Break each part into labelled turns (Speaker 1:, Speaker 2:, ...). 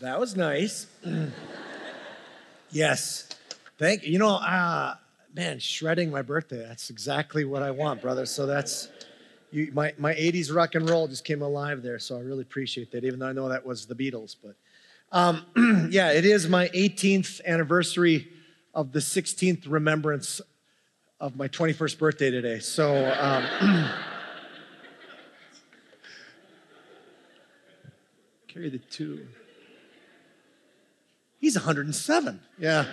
Speaker 1: That was nice. yes. Thank you. You know, uh, man, shredding my birthday. That's exactly what I want, brother. So that's you, my, my 80s rock and roll just came alive there. So I really appreciate that, even though I know that was the Beatles. But um, yeah, it is my 18th anniversary of the 16th remembrance of my 21st birthday today. So. Um, carry the two. He's 107. Yeah.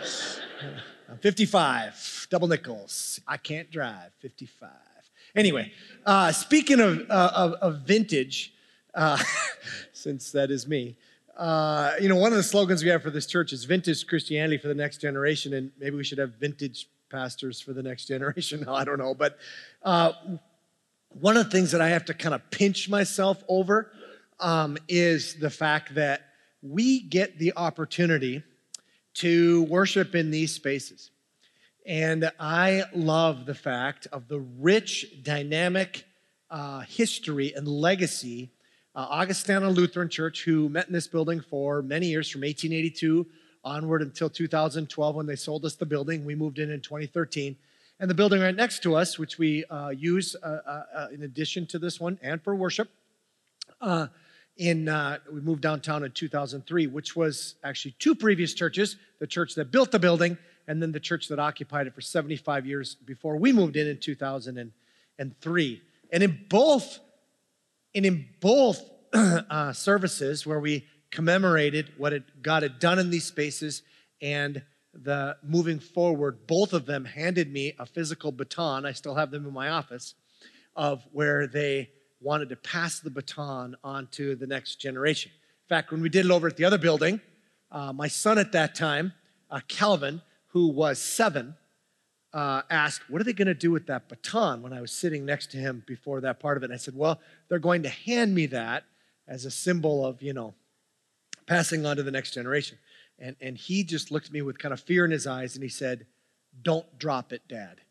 Speaker 1: I'm 55, double nickels. I can't drive, 55. Anyway, uh, speaking of, uh, of, of, vintage, uh, since that is me, uh, you know, one of the slogans we have for this church is vintage Christianity for the next generation, and maybe we should have vintage pastors for the next generation. I don't know. But uh, one of the things that I have to kind of pinch myself over um, is the fact that we get the opportunity to worship in these spaces. And I love the fact of the rich, dynamic uh, history and legacy. Uh, Augustana Lutheran Church, who met in this building for many years from 1882 onward until 2012 when they sold us the building. We moved in in 2013. And the building right next to us, which we uh, use uh, uh, uh, in addition to this one and for worship, in uh, we moved downtown in 2003 which was actually two previous churches the church that built the building and then the church that occupied it for 75 years before we moved in in 2003 and in both and in both uh, services where we commemorated what it, god had done in these spaces and the moving forward both of them handed me a physical baton i still have them in my office of where they wanted to pass the baton on to the next generation. In fact, when we did it over at the other building, uh, my son at that time, uh, Calvin, who was seven, uh, asked, What are they going to do with that baton when I was sitting next to him before that part of it? And I said, Well, they're going to hand me that as a symbol of, you know, passing on to the next generation. And, and he just looked at me with kind of fear in his eyes and he said, Don't drop it, Dad.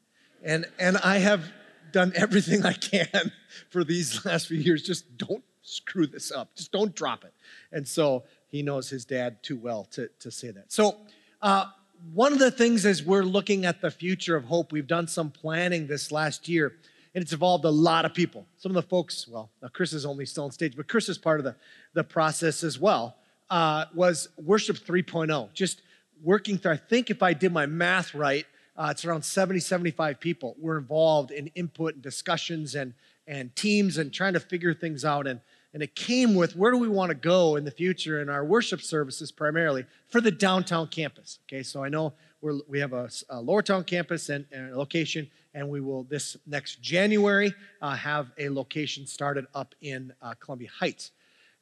Speaker 1: And, and I have done everything I can for these last few years. Just don't screw this up. Just don't drop it. And so he knows his dad too well to, to say that. So, uh, one of the things as we're looking at the future of hope, we've done some planning this last year, and it's involved a lot of people. Some of the folks, well, Chris is only still on stage, but Chris is part of the, the process as well, uh, was Worship 3.0. Just working through, I think if I did my math right, uh, it's around 70, 75 people. We're involved in input and discussions and, and teams and trying to figure things out. And, and it came with where do we want to go in the future in our worship services primarily for the downtown campus. Okay, so I know we're, we have a, a Lowertown campus and, and, a location, and we will this next January uh, have a location started up in uh, Columbia Heights.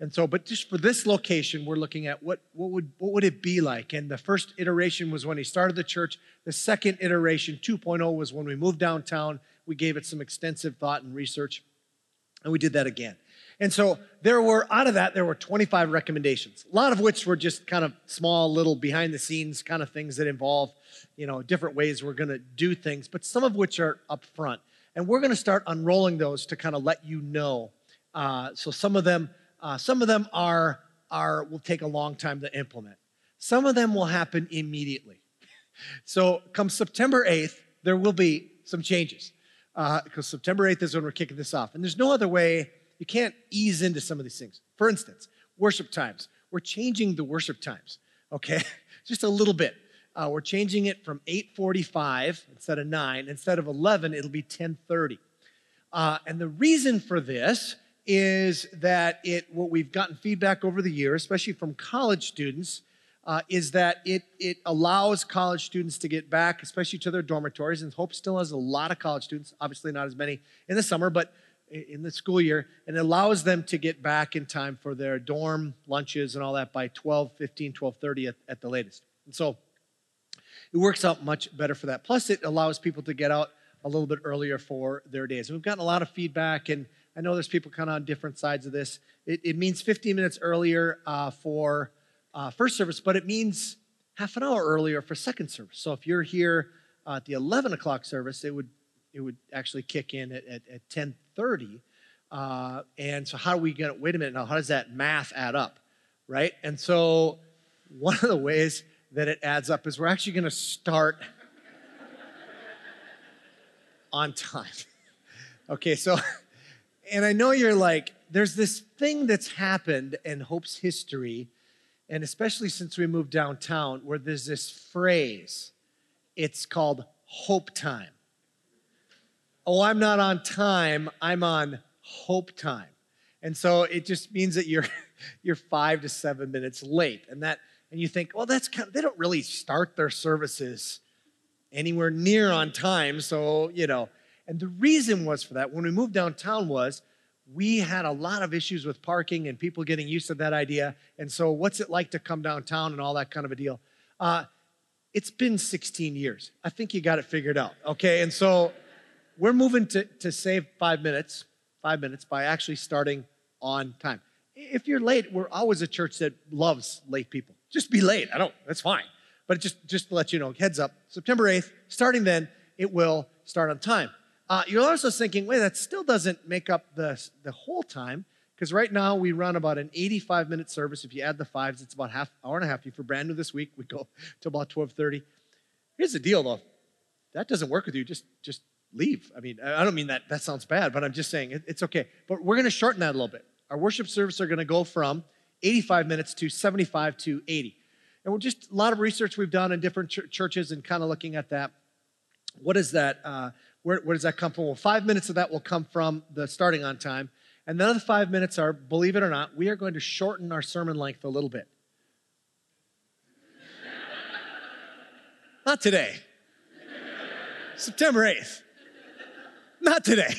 Speaker 1: And so, but just for this location, we're looking at what, what, would, what would it be like? And the first iteration was when he started the church. The second iteration, 2.0, was when we moved downtown. We gave it some extensive thought and research, and we did that again. And so there were, out of that, there were 25 recommendations, a lot of which were just kind of small, little behind the scenes kind of things that involve, you know, different ways we're going to do things, but some of which are up front. And we're going to start unrolling those to kind of let you know. Uh, so some of them, uh, some of them are, are will take a long time to implement. Some of them will happen immediately. so come September 8th, there will be some changes because uh, September 8th is when we're kicking this off. And there's no other way, you can't ease into some of these things. For instance, worship times. We're changing the worship times, okay? Just a little bit. Uh, we're changing it from 8.45 instead of 9. Instead of 11, it'll be 10.30. Uh, and the reason for this is that it what we've gotten feedback over the year, especially from college students, uh, is that it it allows college students to get back, especially to their dormitories. And Hope still has a lot of college students, obviously not as many in the summer, but in the school year, and it allows them to get back in time for their dorm lunches and all that by 12, 15, 12:30 at, at the latest. And so it works out much better for that. Plus, it allows people to get out a little bit earlier for their days. And we've gotten a lot of feedback and I know there's people kind of on different sides of this. It, it means 15 minutes earlier uh, for uh, first service, but it means half an hour earlier for second service. So if you're here uh, at the 11 o'clock service, it would it would actually kick in at, at, at 10:30. Uh, and so how do we get? Wait a minute now. How does that math add up? right? And so one of the ways that it adds up is we're actually going to start on time. Okay, so, and I know you're like, there's this thing that's happened in Hope's history, and especially since we moved downtown, where there's this phrase. It's called hope time. Oh, I'm not on time, I'm on hope time. And so it just means that you're you're five to seven minutes late. And that and you think, well, that's kind of, they don't really start their services anywhere near on time. So, you know, and the reason was for that when we moved downtown was we had a lot of issues with parking and people getting used to that idea. And so, what's it like to come downtown and all that kind of a deal? Uh, it's been 16 years. I think you got it figured out. Okay. And so, we're moving to, to save five minutes, five minutes by actually starting on time. If you're late, we're always a church that loves late people. Just be late. I don't, that's fine. But just, just to let you know, heads up, September 8th, starting then, it will start on time. Uh, you're also thinking, wait, that still doesn't make up the, the whole time, because right now we run about an 85 minute service. If you add the fives, it's about half hour and a half. If you're brand new this week, we go to about 12:30. Here's the deal, though. That doesn't work with you. Just just leave. I mean, I don't mean that that sounds bad, but I'm just saying it, it's okay. But we're going to shorten that a little bit. Our worship service are going to go from 85 minutes to 75 to 80. And we're just a lot of research we've done in different ch- churches and kind of looking at that. What is that? Uh, where, where does that come from? Well, five minutes of that will come from the starting on time. And the other five minutes are, believe it or not, we are going to shorten our sermon length a little bit. not today. September 8th. Not today.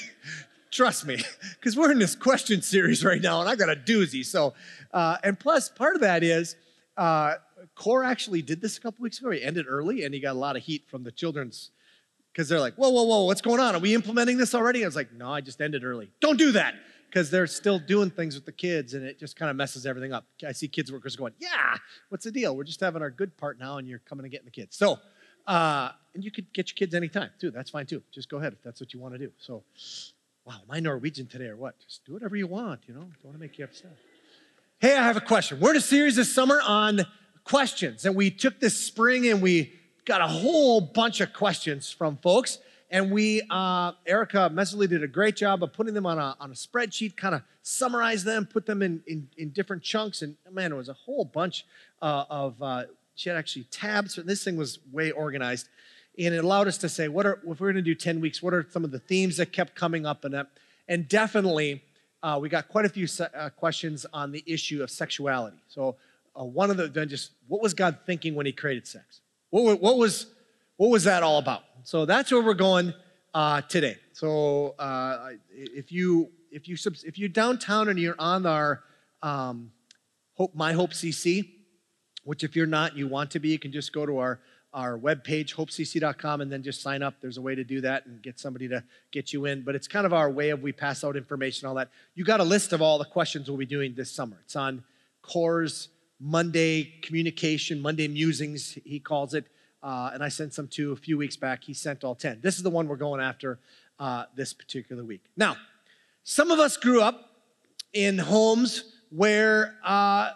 Speaker 1: Trust me, because we're in this question series right now, and I got a doozy. So, uh, and plus, part of that is uh, Core actually did this a couple weeks ago. He ended early, and he got a lot of heat from the children's because they're like, whoa, whoa, whoa, what's going on? Are we implementing this already? I was like, no, I just ended early. Don't do that because they're still doing things with the kids and it just kind of messes everything up. I see kids workers going, yeah, what's the deal? We're just having our good part now and you're coming and getting the kids. So, uh, and you could get your kids anytime too. That's fine too. Just go ahead if that's what you want to do. So, wow, am I Norwegian today or what? Just do whatever you want, you know? Don't want to make you upset. Hey, I have a question. We're in a series this summer on questions, and we took this spring and we got a whole bunch of questions from folks. And we, uh, Erica Messerly did a great job of putting them on a, on a spreadsheet, kind of summarize them, put them in, in, in, different chunks. And man, it was a whole bunch uh, of, uh, she had actually tabs. This thing was way organized. And it allowed us to say, what are, if we're going to do 10 weeks, what are some of the themes that kept coming up in that? And definitely, uh, we got quite a few se- uh, questions on the issue of sexuality. So, uh, one of the, then just what was God thinking when He created sex? What, what, was, what was that all about? So that's where we're going uh, today. So uh, if you if you if you're downtown and you're on our um, Hope My Hope CC, which if you're not, you want to be, you can just go to our our webpage, hopecc.com, and then just sign up. There's a way to do that and get somebody to get you in. But it's kind of our way of we pass out information, all that. You got a list of all the questions we'll be doing this summer. It's on CORE's Monday communication, Monday musings, he calls it. Uh, and I sent some to a few weeks back. He sent all 10. This is the one we're going after uh, this particular week. Now, some of us grew up in homes where, uh,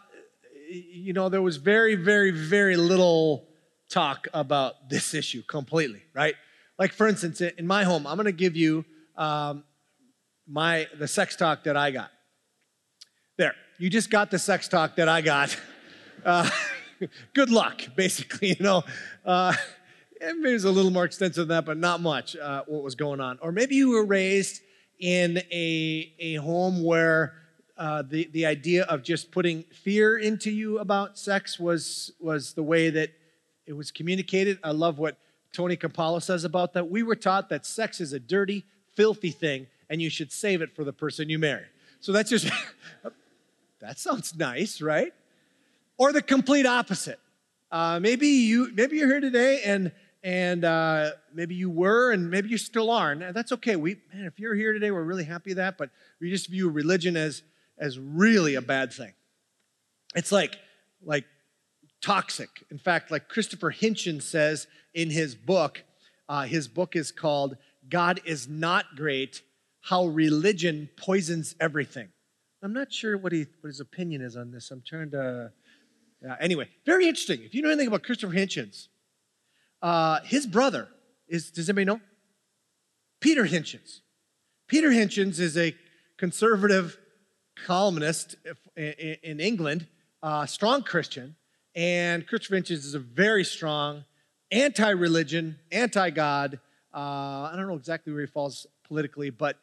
Speaker 1: you know, there was very, very, very little talk about this issue completely, right? Like, for instance, in my home, I'm going to give you um, my the sex talk that I got. There, you just got the sex talk that I got. Uh, good luck, basically, you know. Uh, maybe it was a little more extensive than that, but not much uh, what was going on. Or maybe you were raised in a, a home where uh, the, the idea of just putting fear into you about sex was, was the way that it was communicated. I love what Tony Campolo says about that. We were taught that sex is a dirty, filthy thing, and you should save it for the person you marry. So that's just, that sounds nice, right? Or the complete opposite. Uh, maybe you maybe you're here today and and uh, maybe you were and maybe you still are, and that's okay. We man, if you're here today, we're really happy that. But we just view religion as as really a bad thing. It's like like toxic. In fact, like Christopher Hitchens says in his book, uh, his book is called "God is Not Great: How Religion Poisons Everything." I'm not sure what, he, what his opinion is on this. I'm trying to. Anyway, very interesting. If you know anything about Christopher Hitchens, uh, his brother is, does anybody know? Peter Hitchens. Peter Hitchens is a conservative columnist in England, a strong Christian, and Christopher Hitchens is a very strong anti religion, anti God. Uh, I don't know exactly where he falls politically, but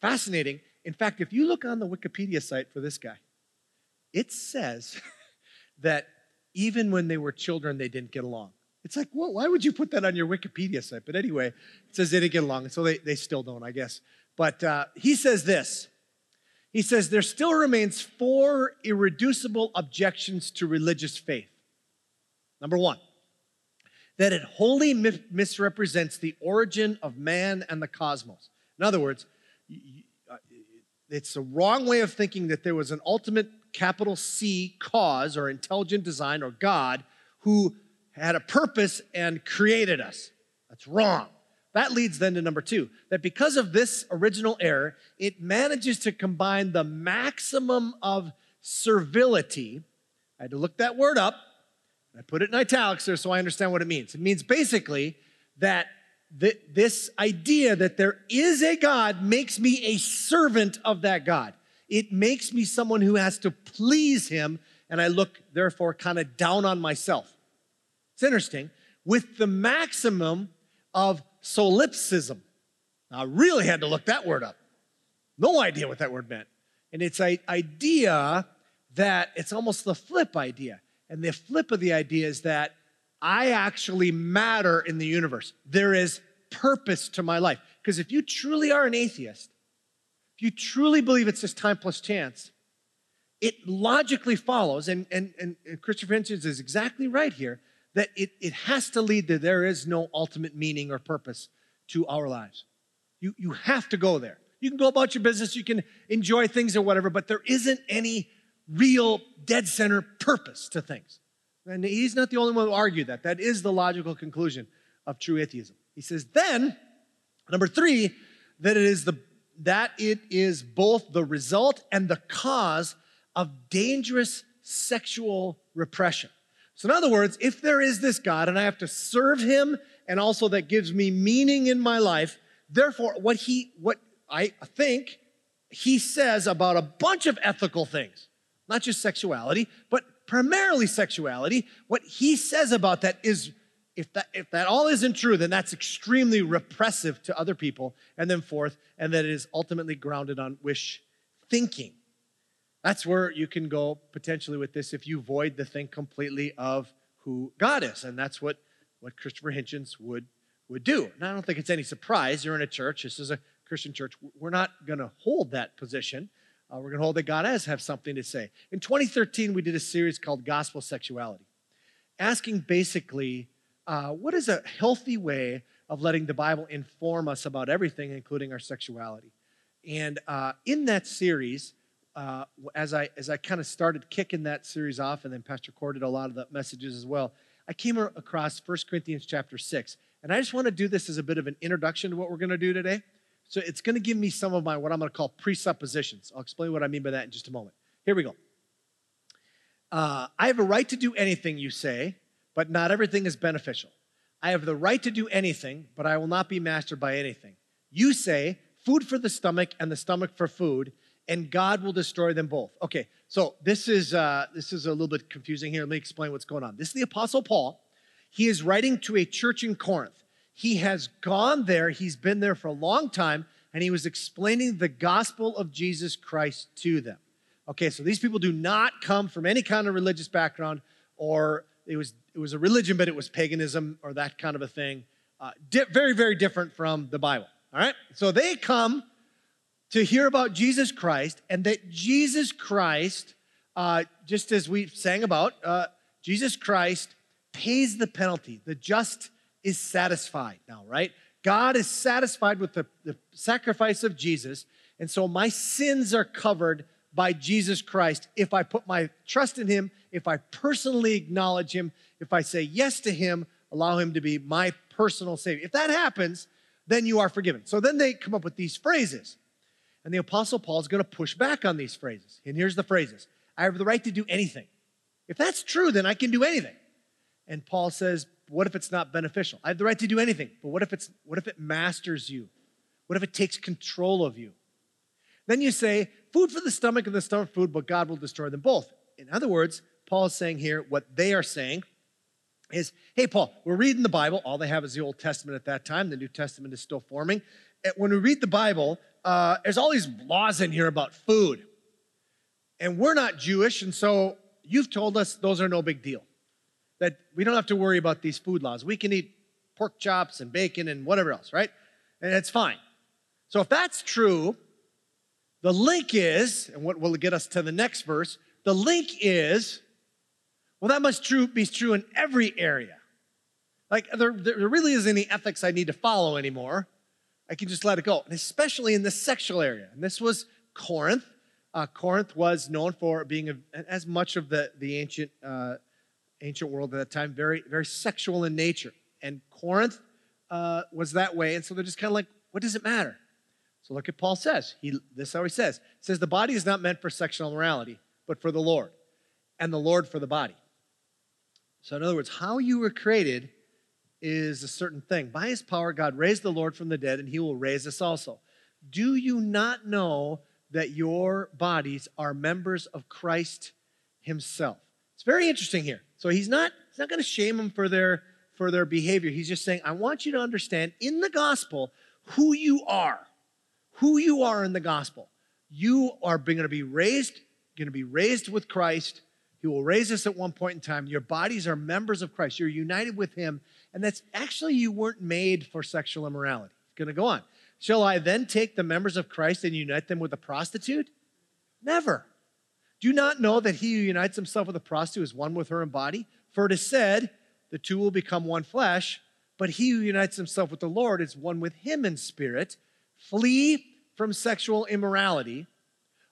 Speaker 1: fascinating. In fact, if you look on the Wikipedia site for this guy, it says that even when they were children, they didn't get along. It's like, well, why would you put that on your Wikipedia site? But anyway, it says they didn't get along, so they, they still don't, I guess. But uh, he says this He says, there still remains four irreducible objections to religious faith. Number one, that it wholly misrepresents the origin of man and the cosmos. In other words, uh, it's a wrong way of thinking that there was an ultimate capital C cause or intelligent design or God who had a purpose and created us. That's wrong. That leads then to number two that because of this original error, it manages to combine the maximum of servility. I had to look that word up. I put it in italics there so I understand what it means. It means basically that th- this idea that there is a God makes me a servant of that God. It makes me someone who has to please him, and I look, therefore, kind of down on myself. It's interesting. With the maximum of solipsism. I really had to look that word up. No idea what that word meant. And it's an idea that it's almost the flip idea. And the flip of the idea is that I actually matter in the universe. There is purpose to my life. Because if you truly are an atheist, if you truly believe it's just time plus chance, it logically follows, and, and, and Christopher Hitchens is exactly right here, that it, it has to lead to there is no ultimate meaning or purpose to our lives. You, you have to go there. You can go about your business, you can enjoy things or whatever, but there isn't any real dead center purpose to things. And he's not the only one who argued that. That is the logical conclusion of true atheism. He says, then, number three, that it is the that it is both the result and the cause of dangerous sexual repression. So, in other words, if there is this God and I have to serve him and also that gives me meaning in my life, therefore, what he, what I think he says about a bunch of ethical things, not just sexuality, but primarily sexuality, what he says about that is if that if that all isn't true, then that's extremely repressive to other people. And then fourth, and that it is ultimately grounded on wish thinking. That's where you can go potentially with this if you void the thing completely of who God is. And that's what, what Christopher Hitchens would, would do. And I don't think it's any surprise. You're in a church, this is a Christian church. We're not going to hold that position. Uh, we're going to hold that God has have something to say. In 2013, we did a series called Gospel Sexuality, asking basically uh, what is a healthy way of letting the Bible inform us about everything, including our sexuality. And uh, in that series, uh, as I as I kind of started kicking that series off, and then Pastor Cord did a lot of the messages as well. I came across 1 Corinthians chapter 6. And I just want to do this as a bit of an introduction to what we're going to do today. So it's going to give me some of my what I'm going to call presuppositions. I'll explain what I mean by that in just a moment. Here we go. Uh, I have a right to do anything you say, but not everything is beneficial. I have the right to do anything, but I will not be mastered by anything. You say, food for the stomach and the stomach for food, and God will destroy them both. Okay, so this is uh, this is a little bit confusing here. Let me explain what's going on. This is the Apostle Paul. He is writing to a church in Corinth. He has gone there. He's been there for a long time, and he was explaining the gospel of Jesus Christ to them. Okay, so these people do not come from any kind of religious background, or it was it was a religion, but it was paganism or that kind of a thing. Uh, di- very very different from the Bible. All right, so they come to hear about Jesus Christ and that Jesus Christ, uh, just as we sang about, uh, Jesus Christ pays the penalty. The just is satisfied now, right? God is satisfied with the, the sacrifice of Jesus. And so my sins are covered by Jesus Christ if I put my trust in Him, if I personally acknowledge Him, if I say yes to Him, allow Him to be my personal Savior. If that happens, then you are forgiven. So then they come up with these phrases And the Apostle Paul is going to push back on these phrases. And here's the phrases I have the right to do anything. If that's true, then I can do anything. And Paul says, what if it's not beneficial? I have the right to do anything, but what if it's what if it masters you? What if it takes control of you? Then you say, food for the stomach and the stomach food, but God will destroy them both. In other words, Paul is saying here what they are saying is, hey, Paul, we're reading the Bible. All they have is the Old Testament at that time. The New Testament is still forming. And When we read the Bible, uh, there's all these laws in here about food. And we're not Jewish, and so you've told us those are no big deal. That we don't have to worry about these food laws. We can eat pork chops and bacon and whatever else, right? And it's fine. So if that's true, the link is, and what will get us to the next verse, the link is, well, that must true, be true in every area. Like there, there really isn't any ethics I need to follow anymore. I can just let it go, and especially in the sexual area. And this was Corinth. Uh, Corinth was known for being, a, as much of the, the ancient, uh, ancient world at that time, very, very sexual in nature. And Corinth uh, was that way. And so they're just kind of like, what does it matter? So look at Paul says. He, this is how he says. Says, the body is not meant for sexual morality, but for the Lord, and the Lord for the body. So in other words, how you were created is a certain thing. By his power, God raised the Lord from the dead, and he will raise us also. Do you not know that your bodies are members of Christ himself? It's very interesting here. So he's not, he's not going to shame them for their, for their behavior. He's just saying, I want you to understand in the gospel who you are. Who you are in the gospel. You are going to be raised, going to be raised with Christ. He will raise us at one point in time. Your bodies are members of Christ. You're united with him and that's actually, you weren't made for sexual immorality. It's going to go on. Shall I then take the members of Christ and unite them with a prostitute? Never. Do not know that he who unites himself with a prostitute is one with her in body? For it is said, the two will become one flesh, but he who unites himself with the Lord is one with him in spirit. Flee from sexual immorality.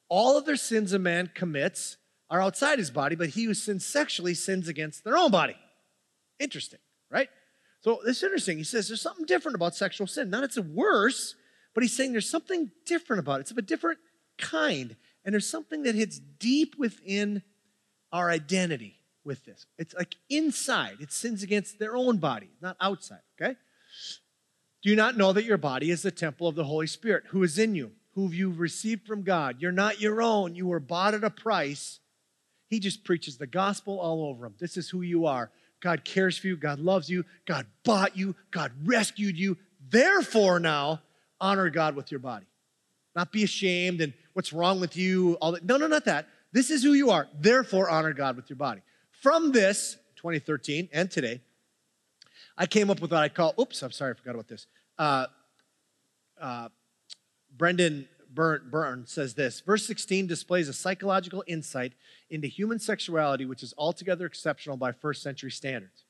Speaker 1: All of their sins a man commits are outside his body, but he who sins sexually sins against their own body. Interesting, right? So is interesting. He says there's something different about sexual sin. Not it's worse, but he's saying there's something different about it. It's of a different kind. And there's something that hits deep within our identity with this. It's like inside. It sins against their own body, not outside, okay? Do you not know that your body is the temple of the Holy Spirit who is in you, who you've received from God? You're not your own. You were bought at a price. He just preaches the gospel all over him. This is who you are. God cares for you. God loves you. God bought you. God rescued you. Therefore, now honor God with your body. Not be ashamed and what's wrong with you. All that. No, no, not that. This is who you are. Therefore, honor God with your body. From this, 2013 and today, I came up with what I call, oops, I'm sorry, I forgot about this. Uh, uh, Brendan Byrne, Byrne says this Verse 16 displays a psychological insight into human sexuality which is altogether exceptional by first century standards.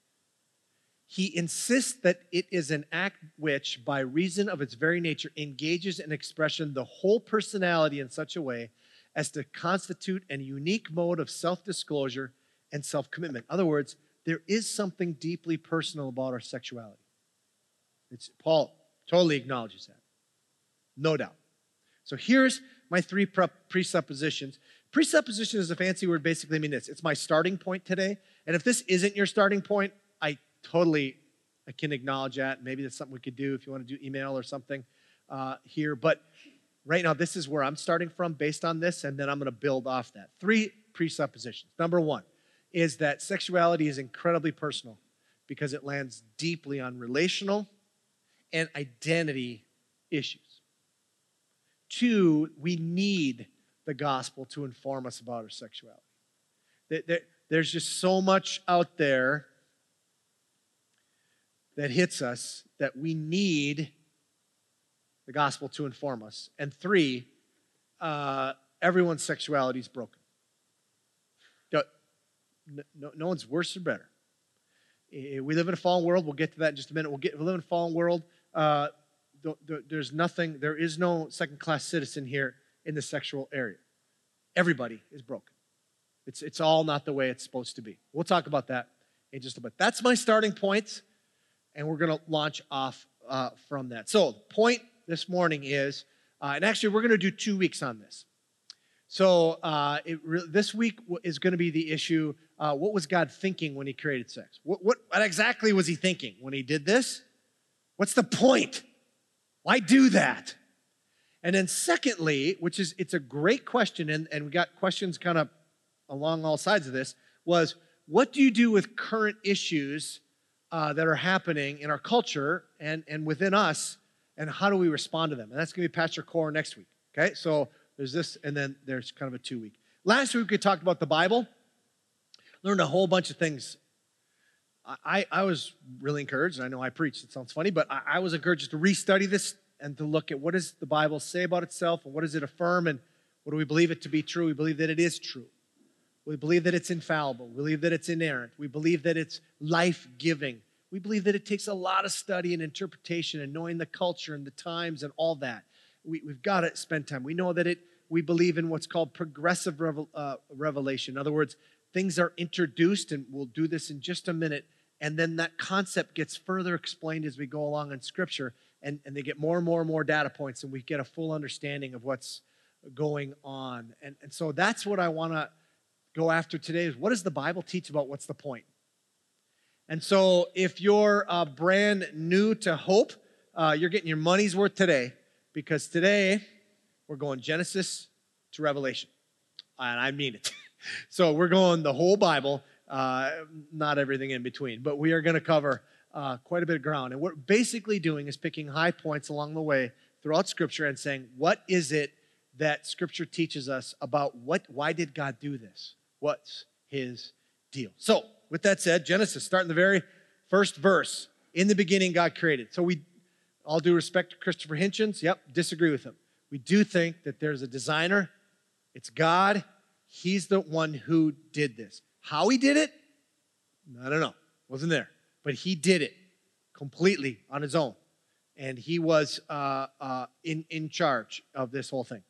Speaker 1: He insists that it is an act which, by reason of its very nature, engages in expression the whole personality in such a way as to constitute a unique mode of self disclosure and self commitment. In other words, there is something deeply personal about our sexuality. It's, Paul totally acknowledges that. No doubt. So here's my three presuppositions. Presupposition is a fancy word, basically mean this. It's my starting point today. And if this isn't your starting point, I totally I can acknowledge that. Maybe that's something we could do if you want to do email or something uh, here. But right now, this is where I'm starting from based on this, and then I'm going to build off that. Three presuppositions. Number one is that sexuality is incredibly personal because it lands deeply on relational and identity issues. Two, we need the gospel to inform us about our sexuality. There's just so much out there that hits us that we need the gospel to inform us. And three, uh, everyone's sexuality is broken. No, no, one's worse or better. We live in a fallen world. We'll get to that in just a minute. We'll get, we live in a fallen world. Uh, there's nothing, there is no second class citizen here in the sexual area. Everybody is broken. It's, it's all not the way it's supposed to be. We'll talk about that in just a bit. That's my starting point, and we're going to launch off uh, from that. So, the point this morning is Uh, and actually, we're going to do two weeks on this. So uh, re- this week is going to be the issue uh, what was God thinking when he created sex? What, what, what exactly was he thinking when he did this? What's the point? Why do that? And then secondly, which is it's a great question, and, and we got questions kind of along all sides of this, was what do you do with current issues uh, that are happening in our culture and, and within us, and how do we respond to them? And that's going to be Pastor Core next week. Okay, so there's this, and then there's kind of a two week. Last week we talked about the Bible, learned a whole bunch of things. I, I was really encouraged, and I know I preached, it sounds funny, but I, I was encouraged to restudy this and to look at what does the Bible say about itself and what does it affirm and what do we believe it to be true? We believe that it is true. We believe that it's infallible. We believe that it's inerrant. We believe that it's life giving. We believe that it takes a lot of study and interpretation and knowing the culture and the times and all that. We, have got to spend time. We know that it. We believe in what's called progressive revel, uh, revelation. In other words, things are introduced, and we'll do this in just a minute, and then that concept gets further explained as we go along in Scripture, and, and they get more and more and more data points, and we get a full understanding of what's going on. And, and so that's what I want to go after today is what does the Bible teach about what's the point? And so if you're uh, brand new to Hope, uh, you're getting your money's worth today because today we're going Genesis to Revelation. And I mean it. so we're going the whole Bible, uh, not everything in between, but we are going to cover uh, quite a bit of ground. And what we're basically doing is picking high points along the way throughout Scripture and saying, what is it that Scripture teaches us about what, why did God do this? What's his deal? So, with that said, Genesis, starting the very first verse. In the beginning, God created. So, we, all due respect to Christopher Hitchens, yep, disagree with him. We do think that there's a designer, it's God. He's the one who did this. How he did it, I don't know. Wasn't there. But he did it completely on his own. And he was uh, uh, in, in charge of this whole thing.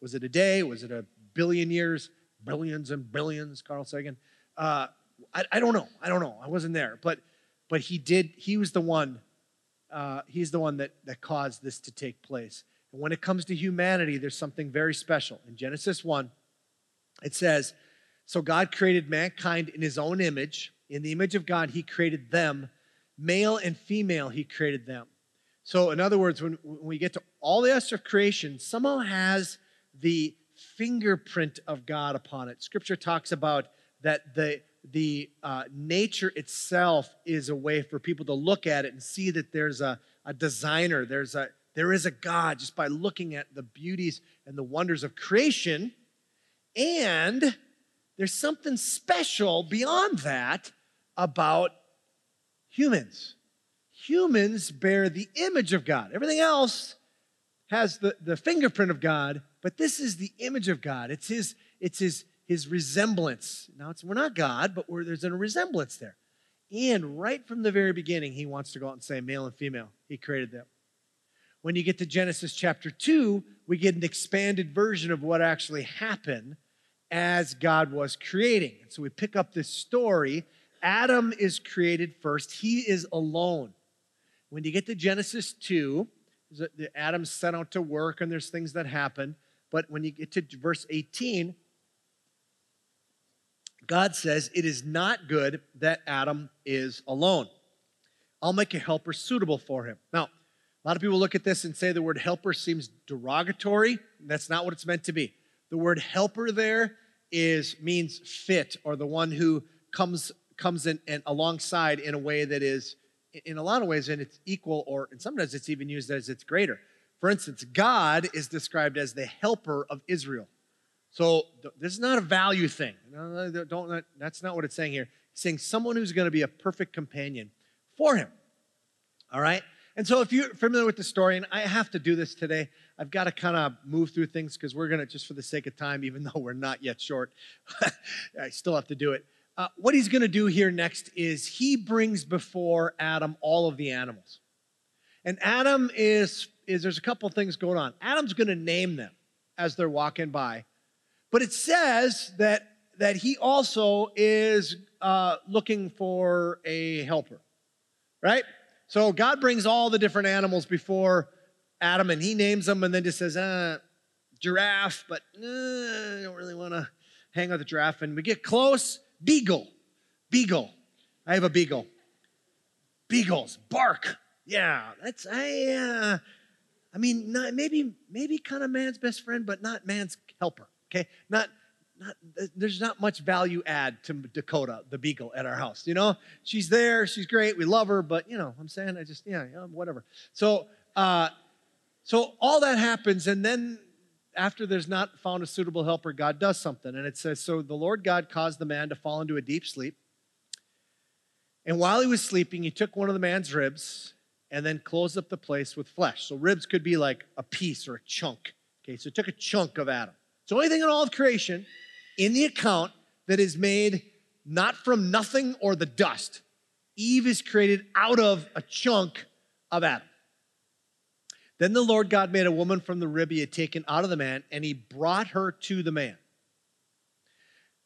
Speaker 1: Was it a day? Was it a billion years? Billions and billions, Carl Sagan. Uh, I, I, don't know. I don't know. I wasn't there, but but he did. He was the one. Uh, he's the one that that caused this to take place. And when it comes to humanity, there's something very special. In Genesis one, it says, "So God created mankind in His own image. In the image of God, He created them, male and female. He created them." So, in other words, when, when we get to all the rest of creation, somehow has the fingerprint of God upon it. Scripture talks about that the, the uh, nature itself is a way for people to look at it and see that there's a, a designer, there's a, there is a God just by looking at the beauties and the wonders of creation. And there's something special beyond that about humans. Humans bear the image of God. Everything else has the, the fingerprint of God, but this is the image of God. It's his, it's his, his resemblance. Now, it's, we're not God, but there's a resemblance there. And right from the very beginning, he wants to go out and say male and female. He created them. When you get to Genesis chapter 2, we get an expanded version of what actually happened as God was creating. So we pick up this story. Adam is created first, he is alone. When you get to Genesis 2, Adam's sent out to work and there's things that happen. But when you get to verse 18, God says, It is not good that Adam is alone. I'll make a helper suitable for him. Now, a lot of people look at this and say the word helper seems derogatory. That's not what it's meant to be. The word helper there is means fit or the one who comes comes in and alongside in a way that is in a lot of ways and it's equal or and sometimes it's even used as it's greater. For instance, God is described as the helper of Israel. So this is not a value thing. Don't, that's not what it's saying here. It's saying someone who's going to be a perfect companion for him. All right? And so if you're familiar with the story, and I have to do this today, I've got to kind of move through things because we're going to, just for the sake of time, even though we're not yet short, I still have to do it. Uh, what he's going to do here next is he brings before Adam all of the animals. And Adam is is there's a couple things going on. Adam's going to name them as they're walking by, but it says that that he also is uh, looking for a helper, right? So God brings all the different animals before Adam and he names them and then just says, uh, giraffe, but uh, I don't really want to hang out the giraffe. And we get close, beagle, beagle. I have a beagle. Beagles, bark. Yeah, that's, I, uh, I mean, not, maybe, maybe kind of man's best friend, but not man's helper, okay? Not, not, there's not much value add to Dakota, the beagle, at our house. You know, she's there, she's great, we love her, but you know, I'm saying, I just, yeah, yeah whatever. So, uh, so all that happens, and then after there's not found a suitable helper, God does something. And it says, So the Lord God caused the man to fall into a deep sleep. And while he was sleeping, he took one of the man's ribs and then closed up the place with flesh. So ribs could be like a piece or a chunk. Okay, so it took a chunk of Adam. So thing in all of creation in the account that is made not from nothing or the dust, Eve is created out of a chunk of Adam. Then the Lord God made a woman from the rib he had taken out of the man, and he brought her to the man.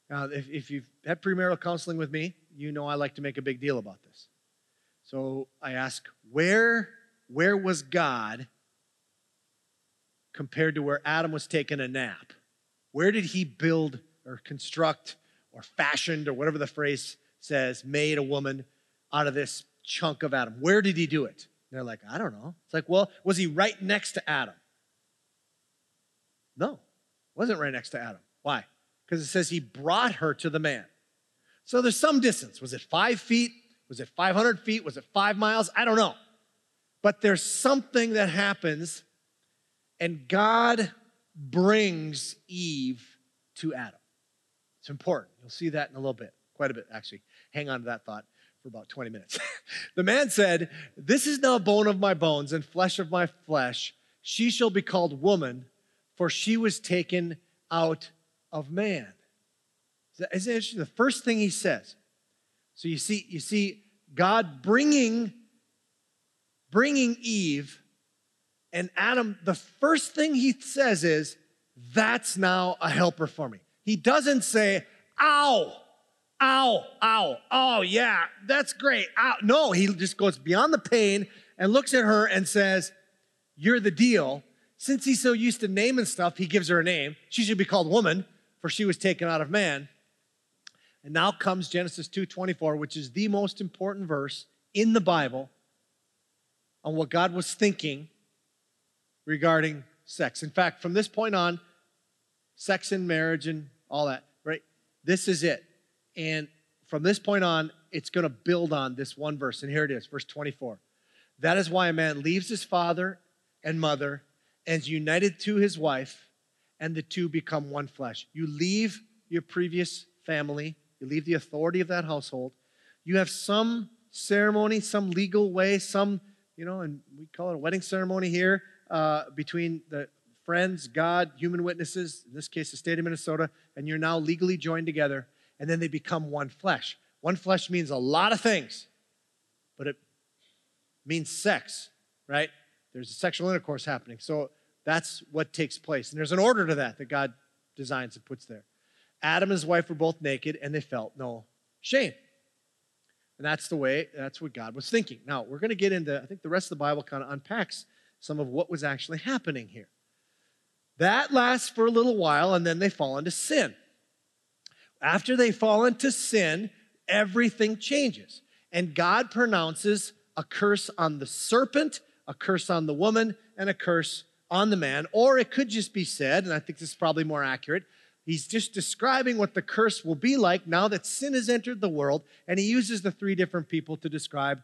Speaker 1: Now, if, if you've had premarital counseling with me, you know I like to make a big deal about this. So I ask, where, where was God compared to where Adam was taking a nap? Where did he build or construct or fashioned or whatever the phrase says, made a woman out of this chunk of Adam? Where did he do it? They're like, I don't know. It's like, well, was he right next to Adam? No, wasn't right next to Adam. Why? Because it says he brought her to the man. So there's some distance. Was it five feet? Was it 500 feet? Was it five miles? I don't know. But there's something that happens, and God brings Eve to Adam. It's important. You'll see that in a little bit, quite a bit, actually. Hang on to that thought for about 20 minutes. the man said, This is now bone of my bones and flesh of my flesh. She shall be called woman, for she was taken out of man. Isn't it interesting? The first thing he says. So you see, you see God bringing, bringing Eve and Adam. The first thing he says is, "That's now a helper for me." He doesn't say, "Ow." Ow, ow, oh, yeah, that's great. Ow. No, he just goes beyond the pain and looks at her and says, You're the deal. Since he's so used to naming stuff, he gives her a name. She should be called woman, for she was taken out of man. And now comes Genesis 2:24, which is the most important verse in the Bible on what God was thinking regarding sex. In fact, from this point on, sex and marriage and all that, right? This is it. And from this point on, it's going to build on this one verse. And here it is, verse 24. That is why a man leaves his father and mother and is united to his wife, and the two become one flesh. You leave your previous family, you leave the authority of that household. You have some ceremony, some legal way, some, you know, and we call it a wedding ceremony here uh, between the friends, God, human witnesses, in this case, the state of Minnesota, and you're now legally joined together and then they become one flesh. One flesh means a lot of things, but it means sex, right? There's a sexual intercourse happening. So that's what takes place. And there's an order to that that God designs and puts there. Adam and his wife were both naked and they felt no shame. And that's the way, that's what God was thinking. Now, we're going to get into, I think the rest of the Bible kind of unpacks some of what was actually happening here. That lasts for a little while and then they fall into sin. After they fall into sin, everything changes. And God pronounces a curse on the serpent, a curse on the woman, and a curse on the man. Or it could just be said, and I think this is probably more accurate, he's just describing what the curse will be like now that sin has entered the world. And he uses the three different people to describe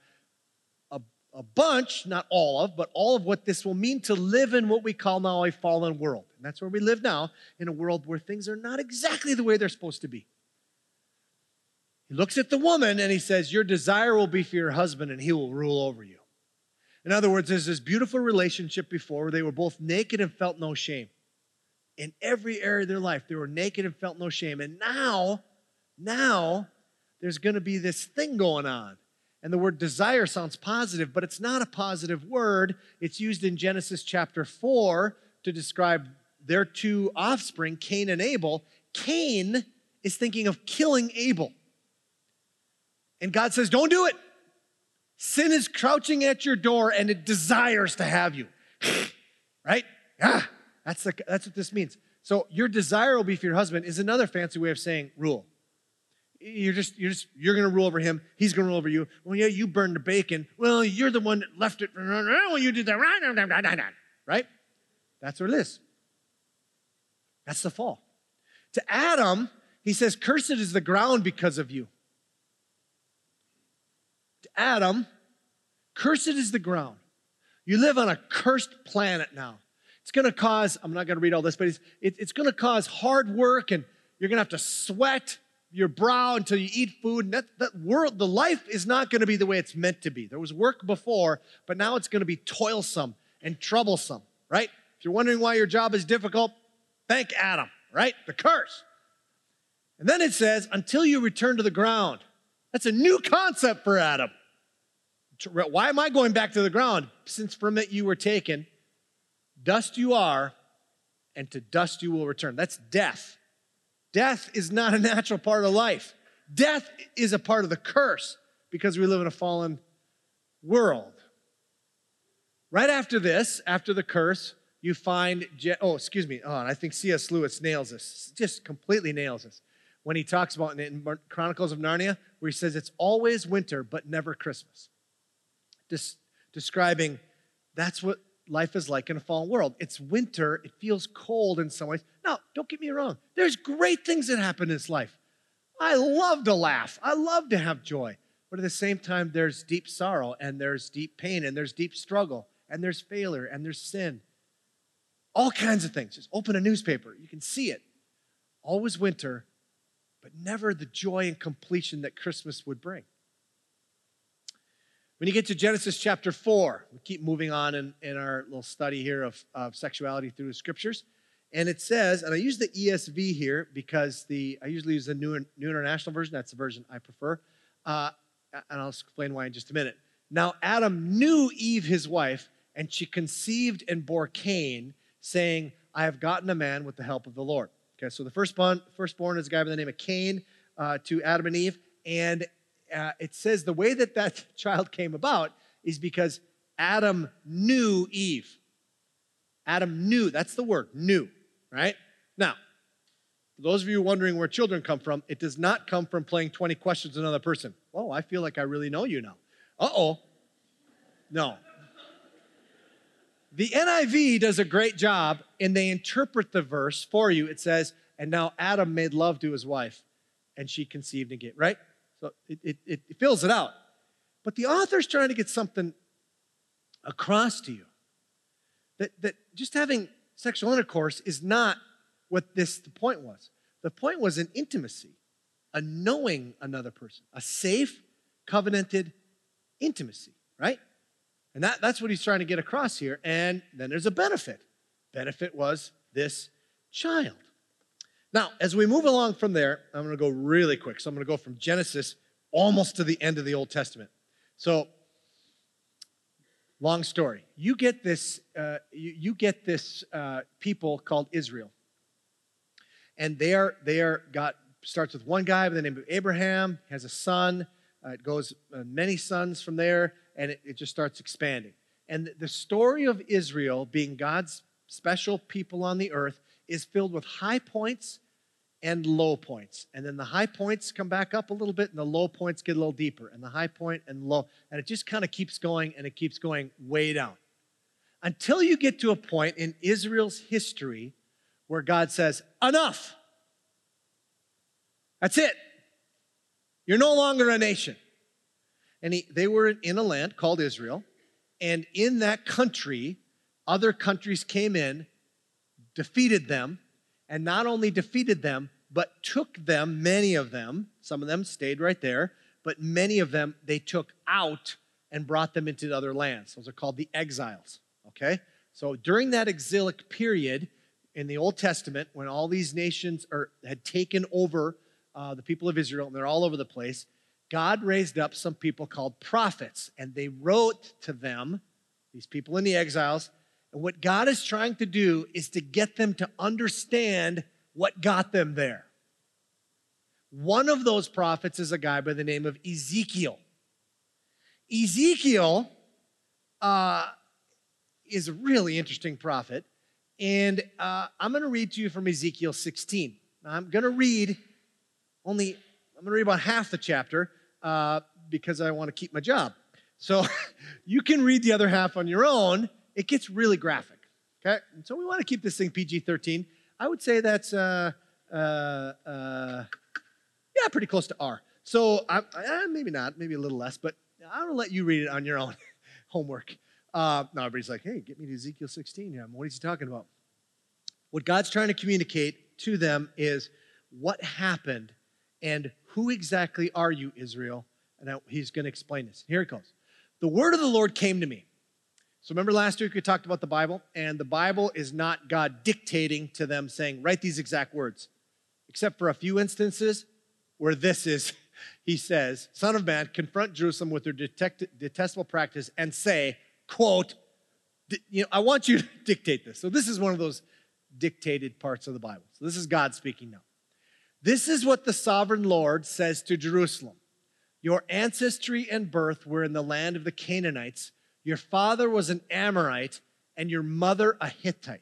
Speaker 1: a, bunch, not all of, but all of what this will mean to live in what we call now a fallen world. And that's where we live now, in a world where things are not exactly the way they're supposed to be. He looks at the woman and he says, Your desire will be for your husband, and he will rule over you. In other words, there's this beautiful relationship before where they were both naked and felt no shame. In every area of their life, they were naked and felt no shame. And now, now, there's going to be this thing going on. And the word desire sounds positive, but it's not a positive word. It's used in Genesis chapter 4 to describe their two offspring, Cain and Abel. Cain is thinking of killing Abel. And God says, Don't do it. Sin is crouching at your door and it desires to have you. right? Yeah, that's, the, that's what this means. So your desire will be for your husband is another fancy way of saying rule. You're just, you're just, you're gonna rule over him. He's gonna rule over you. Well, yeah, you burned the bacon. Well, you're the one that left it. Well, you did that. Right? That's what it is. That's the fall. To Adam, he says, Cursed is the ground because of you. To Adam, cursed is the ground. You live on a cursed planet now. It's to cause, I'm not to read all this, but it's, it, it's to cause hard work and you're to have to sweat your brow until you eat food. And that, that world, the life is not going to be the way it's meant to be. There was work before, but now it's going to be toilsome and troublesome, right? If you're wondering why your job is difficult, thank Adam, right? The curse. And then it says, until you return to the ground. That's a new concept for Adam. Why am I going back to the ground? Since from it you were taken Dust you are, and to dust you will return. That's death. Death is not a natural part of life. Death is a part of the curse because we live in a fallen world. Right after this, after the curse, you find, Je- oh, excuse me, oh, and I think C.S. Lewis nails this, just completely nails this. When he talks about in Chronicles of Narnia, where he says it's always winter, but never Christmas. Just describing that's what life is like in a fallen world. It's winter, it feels cold in some ways. Now, don't get me wrong, there's great things that happen in this life. I love to laugh, I love to have joy. But at the same time, there's deep sorrow, and there's deep pain, and there's deep struggle, and there's failure, and there's sin. All kinds of things. Just open a newspaper, you can see it. Always winter, but never the joy and completion that Christmas would bring. When you get to Genesis chapter 4, we keep moving on in, in our little study here of, of sexuality through the scriptures. And it says, and I use the ESV here because the I usually use the New, New International Version. That's the version I prefer. Uh, and I'll explain why in just a minute. Now, Adam knew Eve, his wife, and she conceived and bore Cain, saying, I have gotten a man with the help of the Lord. Okay, so the firstborn, firstborn is a guy by the name of Cain uh, to Adam and Eve. And uh, it says the way that that child came about is because Adam knew Eve. Adam knew, that's the word, knew, right? Now, for those of you wondering where children come from, it does not come from playing 20 questions with another person. Oh, I feel like I really know you now. Uh oh. No. The NIV does a great job and they interpret the verse for you. It says, And now Adam made love to his wife, and she conceived and gave, right? So it, it, it fills it out. But the author's trying to get something across to you that, that just having sexual intercourse is not what this the point was. The point was an intimacy, a knowing another person, a safe, covenanted intimacy, right? And that, that's what he's trying to get across here. And then there's a benefit. Benefit was this child. Now, as we move along from there, I'm going to go really quick. So I'm going to go from Genesis almost to the end of the Old Testament. So, long story. You get this. Uh, you, you, get this uh, people called Israel, and they are they are got starts with one guy by the name of Abraham. Has a son. Uh, it goes uh, many sons from there, and it, it just starts expanding. And the story of Israel being God's special people on the earth is filled with high points and low points. And then the high points come back up a little bit, and the low points get a little deeper, and the high point and low. And it just kind of keeps going and it keeps going way down. Until you get to a point in Israel's history where God says, Enough. That's it. You're no longer a nation. And he, they were in a land called Israel. And in that country, other countries came in, defeated them, and not only defeated them, but took them, many of them, some of them stayed right there, but many of them they took out and brought them into other lands. Those are called the exiles, okay? So during that exilic period in the Old Testament, when all these nations are, had taken over uh, the people of Israel, and they're all over the place, God raised up some people called prophets, and they wrote to them, these people in the exiles, and what God is trying to do is to get them to understand what got them there. One of those prophets is a guy by the name of Ezekiel. Ezekiel, uh, is a really interesting prophet. And uh, I'm going to read to you from Ezekiel 16. I'm going to read only, I'm going to read about half the chapter uh, because I want to keep my job. So you can read the other half on your own. It gets really graphic. Okay? And so we want to keep this thing PG 13. I would say that's, uh, uh, uh, yeah, pretty close to R. So I, I, maybe not, maybe a little less, but to let you read it on your own homework. Uh, now everybody's like, hey, get me to Ezekiel 16. Yeah, what is he talking about? What God's trying to communicate to them is what happened and who exactly are you, Israel? And he's going to explain this. Here it goes. The word of the Lord came to me. So remember last week we talked about the Bible, and the Bible is not God dictating to them saying, write these exact words, except for a few instances where this is, he says, Son of man, confront Jerusalem with their detestable practice and say, quote, you know, I want you to dictate this. So this is one of those dictated parts of the Bible. So this is God speaking now. This is what the sovereign Lord says to Jerusalem Your ancestry and birth were in the land of the Canaanites your father was an Amorite and your mother a Hittite.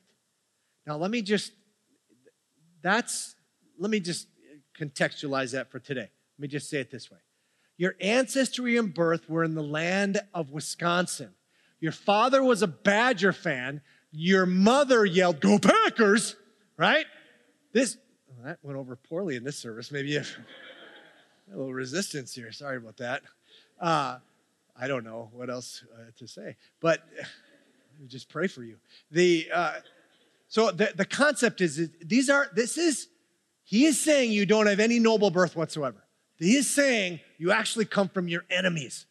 Speaker 1: Now, let me just, that's, let me just contextualize that for today. Let me just say it this way. Your ancestry and birth were in the land of Wisconsin. Your father was a Badger fan. Your mother yelled, Go Packers, right? This, well, that went over poorly in this service. Maybe a, a little resistance here. Sorry about that. Uh, I don't know what else uh, to say, but just pray for you. The uh, so the, the concept is these are this is he is saying you don't have any noble birth whatsoever. He is saying you actually come from your enemies.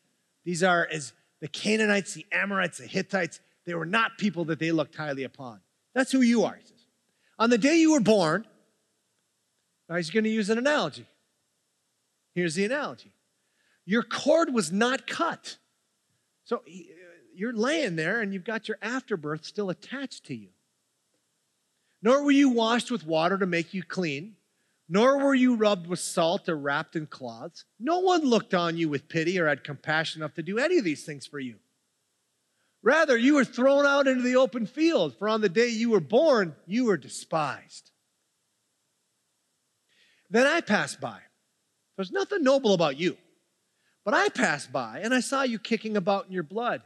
Speaker 1: These are as the Canaanites, the Amorites, the Hittites. They were not people that they looked highly upon. That's who you are. He says. On the day you were born, now he's going to use an analogy. Here's the analogy your cord was not cut. So uh, you're laying there and you've got your afterbirth still attached to you. Nor were you washed with water to make you clean, nor were you rubbed with salt or wrapped in cloths. No one looked on you with pity or had compassion enough to do any of these things for you. Rather, you were thrown out into the open field, for on the day you were born, you were despised. Then I passed by. There's nothing noble about you. But I passed by and I saw you kicking about in your blood.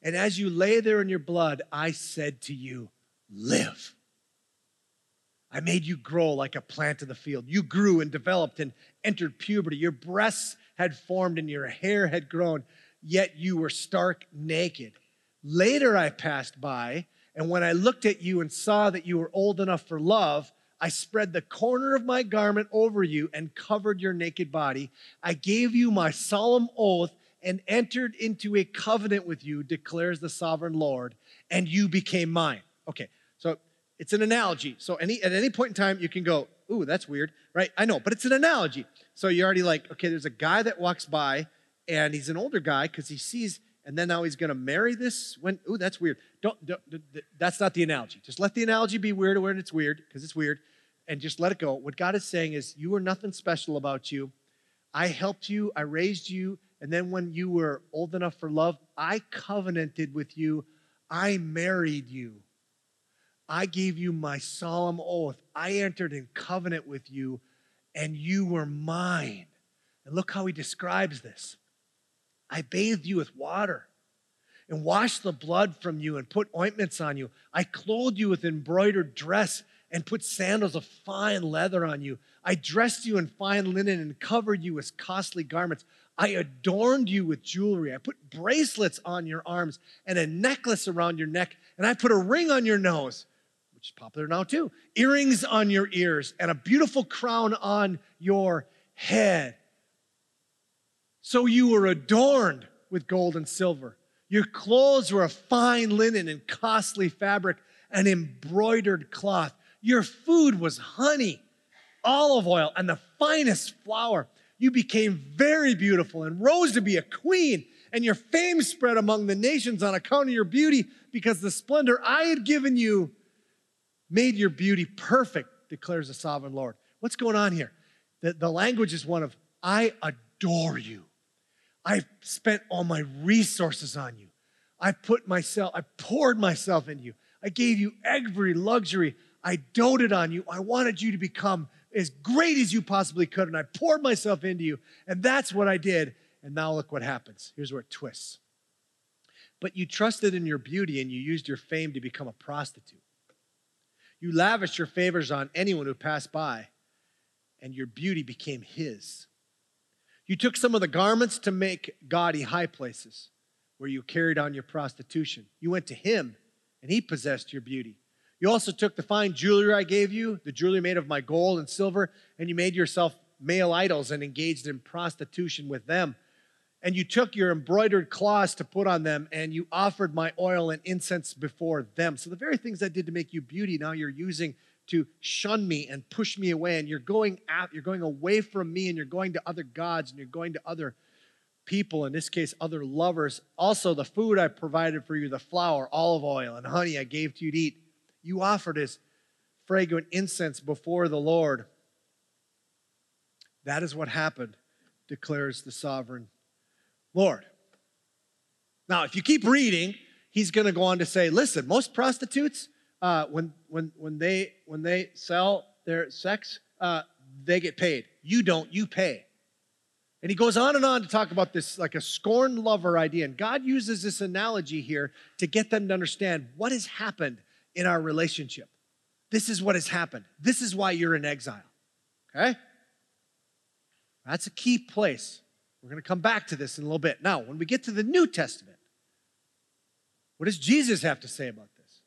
Speaker 1: And as you lay there in your blood, I said to you, Live. I made you grow like a plant of the field. You grew and developed and entered puberty. Your breasts had formed and your hair had grown, yet you were stark naked. Later I passed by, and when I looked at you and saw that you were old enough for love, I spread the corner of my garment over you and covered your naked body. I gave you my solemn oath and entered into a covenant with you, declares the sovereign Lord, and you became mine. Okay, it's an analogy. So any at any point in time, you can go, ooh, that's weird, right? I know, but it's an analogy. So you're already like, okay, there's a guy that walks by, and he's an older guy because he sees, and then now he's gonna marry this. When, ooh, that's weird. Don't, don't, that's not the analogy. Just let the analogy be weird when it's weird, because it's weird and just let it go. What God is saying is, you are nothing special about you. I helped you, I raised you, and then when you were old enough for love, I covenanted with you, I married you. I gave you my solemn oath. I entered in covenant with you, and you were mine. And look how he describes this I bathed you with water and washed the blood from you and put ointments on you. I clothed you with embroidered dress and put sandals of fine leather on you. I dressed you in fine linen and covered you with costly garments. I adorned you with jewelry. I put bracelets on your arms and a necklace around your neck, and I put a ring on your nose, is popular now too, earrings on your ears, and a beautiful crown on your head. So you were adorned with gold and silver. Your clothes were of fine linen and costly fabric and embroidered cloth. Your food was honey, olive oil, and the finest flour. You became very beautiful and rose to be a queen, and your fame spread among the nations on account of your beauty because the splendor I had given you made your beauty perfect, declares the sovereign Lord. What's going on here? The, the language is one of, I adore you. I've spent all my resources on you. I put myself, I poured myself into you. I gave you every luxury. I doted on you. I wanted you to become as great as you possibly could. And I poured myself into you. And that's what I did. And now look what happens. Here's where it twists. But you trusted in your beauty and you used your fame to become a prostitute. You lavished your favors on anyone who passed by, and your beauty became his. You took some of the garments to make gaudy high places where you carried on your prostitution. You went to him, and he possessed your beauty. You also took the fine jewelry I gave you, the jewelry made of my gold and silver, and you made yourself male idols and engaged in prostitution with them. And you took your embroidered cloths to put on them, and you offered my oil and incense before them. So, the very things I did to make you beauty, now you're using to shun me and push me away. And you're going out, you're going away from me, and you're going to other gods, and you're going to other people, in this case, other lovers. Also, the food I provided for you, the flour, olive oil, and honey I gave to you to eat, you offered as fragrant incense before the Lord. That is what happened, declares the sovereign Lord. Now, if you keep reading, he's going to go on to say, listen, most prostitutes, uh, when, when, when, they, when they sell their sex, uh, they get paid. You don't, you pay. And he goes on and on to talk about this like a scorned lover idea. And God uses this analogy here to get them to understand what has happened in our relationship. This is what has happened. This is why you're in exile. Okay? That's a key place. We're going to come back to this in a little bit. Now, when we get to the New Testament, what does Jesus have to say about this?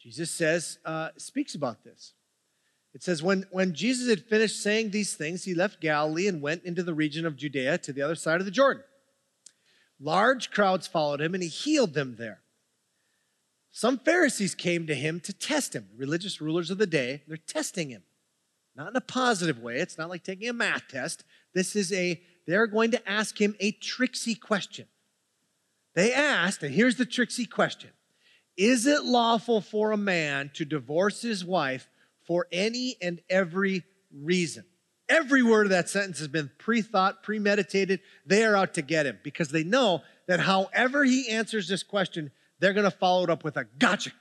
Speaker 1: Jesus says, uh, speaks about this. It says, when, when Jesus had finished saying these things, he left Galilee and went into the region of Judea to the other side of the Jordan. Large crowds followed him, and he healed them there. Some Pharisees came to him to test him, religious rulers of the day. They're testing him. Not in a positive way. It's not like taking a math test. This is a, they're going to ask him a tricksy question. They asked, and here's the tricksy question Is it lawful for a man to divorce his wife for any and every reason? Every word of that sentence has been pre thought, premeditated. They are out to get him because they know that however he answers this question, they're going to follow it up with a gotcha.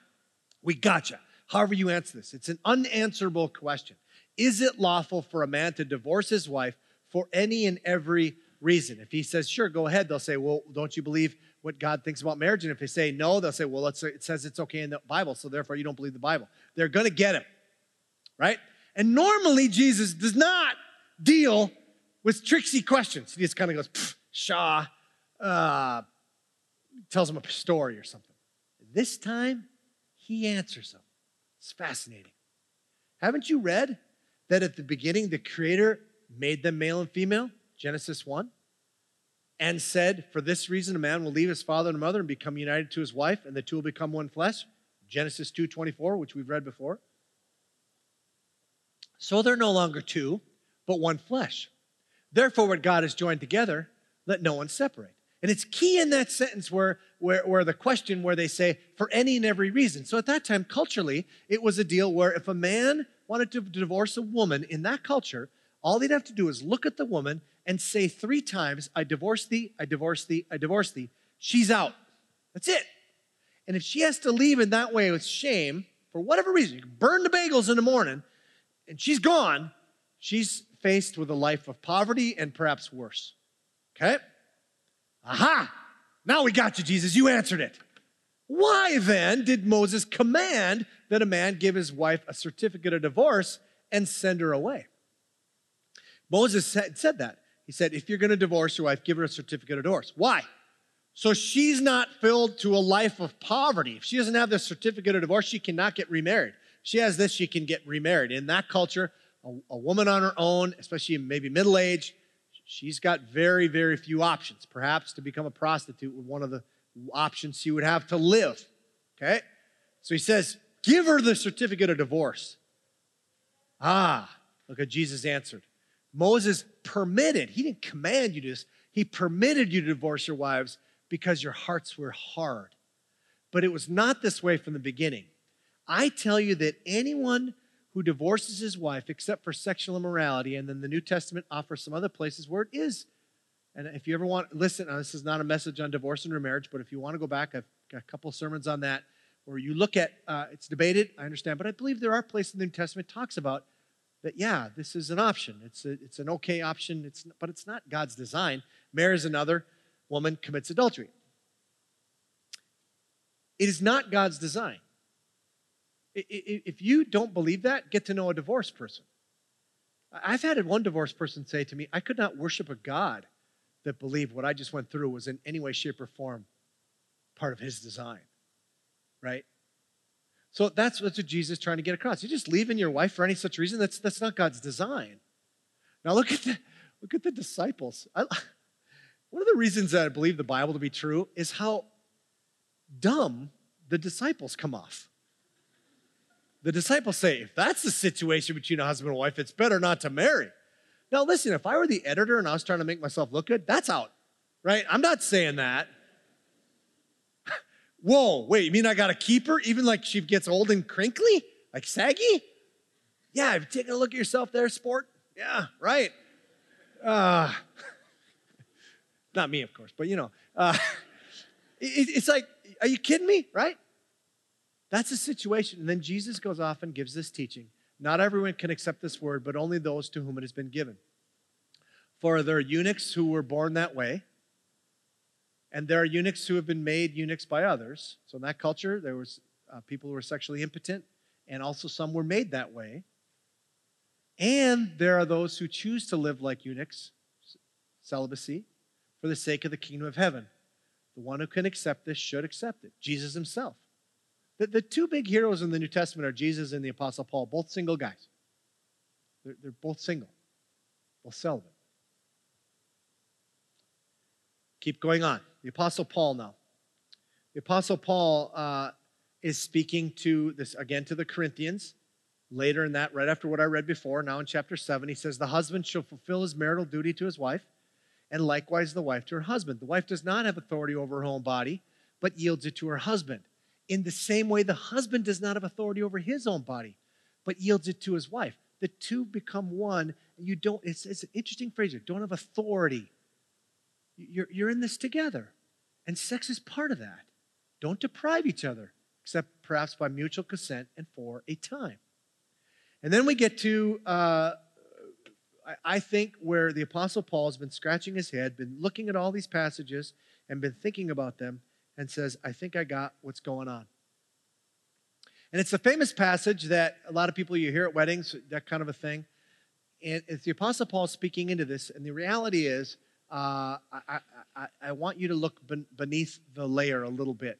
Speaker 1: We gotcha. However, you answer this, it's an unanswerable question. Is it lawful for a man to divorce his wife for any and every reason? If he says, sure, go ahead, they'll say, well, don't you believe what God thinks about marriage? And if they say no, they'll say, well, it says it's okay in the Bible, so therefore you don't believe the Bible. They're going to get him, right? And normally Jesus does not deal with tricksy questions. He just kind of goes, Shaw, uh, tells him a story or something. This time, he answers them. It's fascinating. Haven't you read that at the beginning the Creator made them male and female? Genesis 1. And said, For this reason, a man will leave his father and mother and become united to his wife, and the two will become one flesh. Genesis 2:24, which we've read before. So they're no longer two, but one flesh. Therefore, what God has joined together, let no one separate. And it's key in that sentence where, where, where the question where they say, for any and every reason. So at that time, culturally, it was a deal where if a man wanted to divorce a woman in that culture, all they'd have to do is look at the woman and say three times, I divorce thee, I divorce thee, I divorce thee. She's out. That's it. And if she has to leave in that way with shame, for whatever reason, you burn the bagels in the morning, and she's gone, she's faced with a life of poverty and perhaps worse. Okay? Aha! Now we got you, Jesus. You answered it. Why then did Moses command that a man give his wife a certificate of divorce and send her away? Moses said, said that. He said, if you're going to divorce your wife, give her a certificate of divorce. Why? So she's not filled to a life of poverty. If she doesn't have the certificate of divorce, she cannot get remarried. If she has this, she can get remarried. In that culture, a, a woman on her own, especially maybe middle age, she's got very, very few options. Perhaps to become a prostitute would one of the options she would have to live. Okay? So he says, give her the certificate of divorce. Ah, look at Jesus answered. Moses permitted, he didn't command you to he permitted you to divorce your wives because your hearts were hard. But it was not this way from the beginning. I tell you that anyone who divorces his wife except for sexual immorality, and then the New Testament offers some other places where it is And if you ever want, listen, this is not a message on divorce and remarriage, but if you want to go back, I've got a couple sermons on that where you look at, uh, it's debated, I understand, but I believe there are places in the New Testament talks about that, yeah, this is an option. It's, a, it's an okay option, it's, but it's not God's design. Marries another woman, commits adultery. It is not God's design. If you don't believe that, get to know a divorced person. I've had one divorced person say to me, I could not worship a God that believed what I just went through was in any way, shape, or form part of his design. Right? So that's, what Jesus is trying to get across. You're just leaving your wife for any such reason, that's, that's not God's design. Now look at the, look at the disciples. I, one of the reasons that I believe the Bible to be true is how dumb the disciples come off. The disciples say, if that's the situation between a husband and wife, it's better not to marry. Now, listen, if I were the editor and I was trying to make myself look good, that's out, right? I'm not saying that. Whoa, wait, you mean I got to keep her even like she gets old and crinkly? Like saggy? Yeah, have you taken a look at yourself there, sport? Yeah, right. Uh, not me, of course, but you know, uh, it, it's like, are you kidding me, right? That's the situation. And then Jesus goes off and gives this teaching. Not everyone can accept this word, but only those to whom it has been given. For there are eunuchs who were born that way, and there are eunuchs who have been made eunuchs by others. So in that culture, there was uh, people who were sexually impotent, and also some were made that way. And there are those who choose to live like eunuchs, celibacy, for the sake of the kingdom of heaven. The one who can accept this should accept it. Jesus himself. The, the two big heroes in the New Testament are Jesus and the Apostle Paul, both single guys. They're, they're both single, both celibate. Keep going on. The Apostle Paul now. The Apostle Paul uh, is speaking to this again to the Corinthians. Later in that, right after what I read before, now in chapter 7, he says, The husband shall fulfill his marital duty to his wife, and likewise the wife to her husband. The wife does not have authority over her own body, but yields it to her husband. In the same way, the husband does not have authority over his own body, but yields it to his wife. The two become one. You don't, it's, it's an interesting phrase. You don't have authority. You're, you're in this together. And sex is part of that. Don't deprive each other, except perhaps by mutual consent and for a time. And then we get to, uh, I think, where the Apostle Paul has been scratching his head, been looking at all these passages, and been thinking about them and says, I think I got what's going on. And it's a famous passage that a lot of people you hear at weddings, that kind of a thing. And it's the Apostle Paul speaking into this. And the reality is, uh, I, I, I, want you to look beneath the layer a little bit.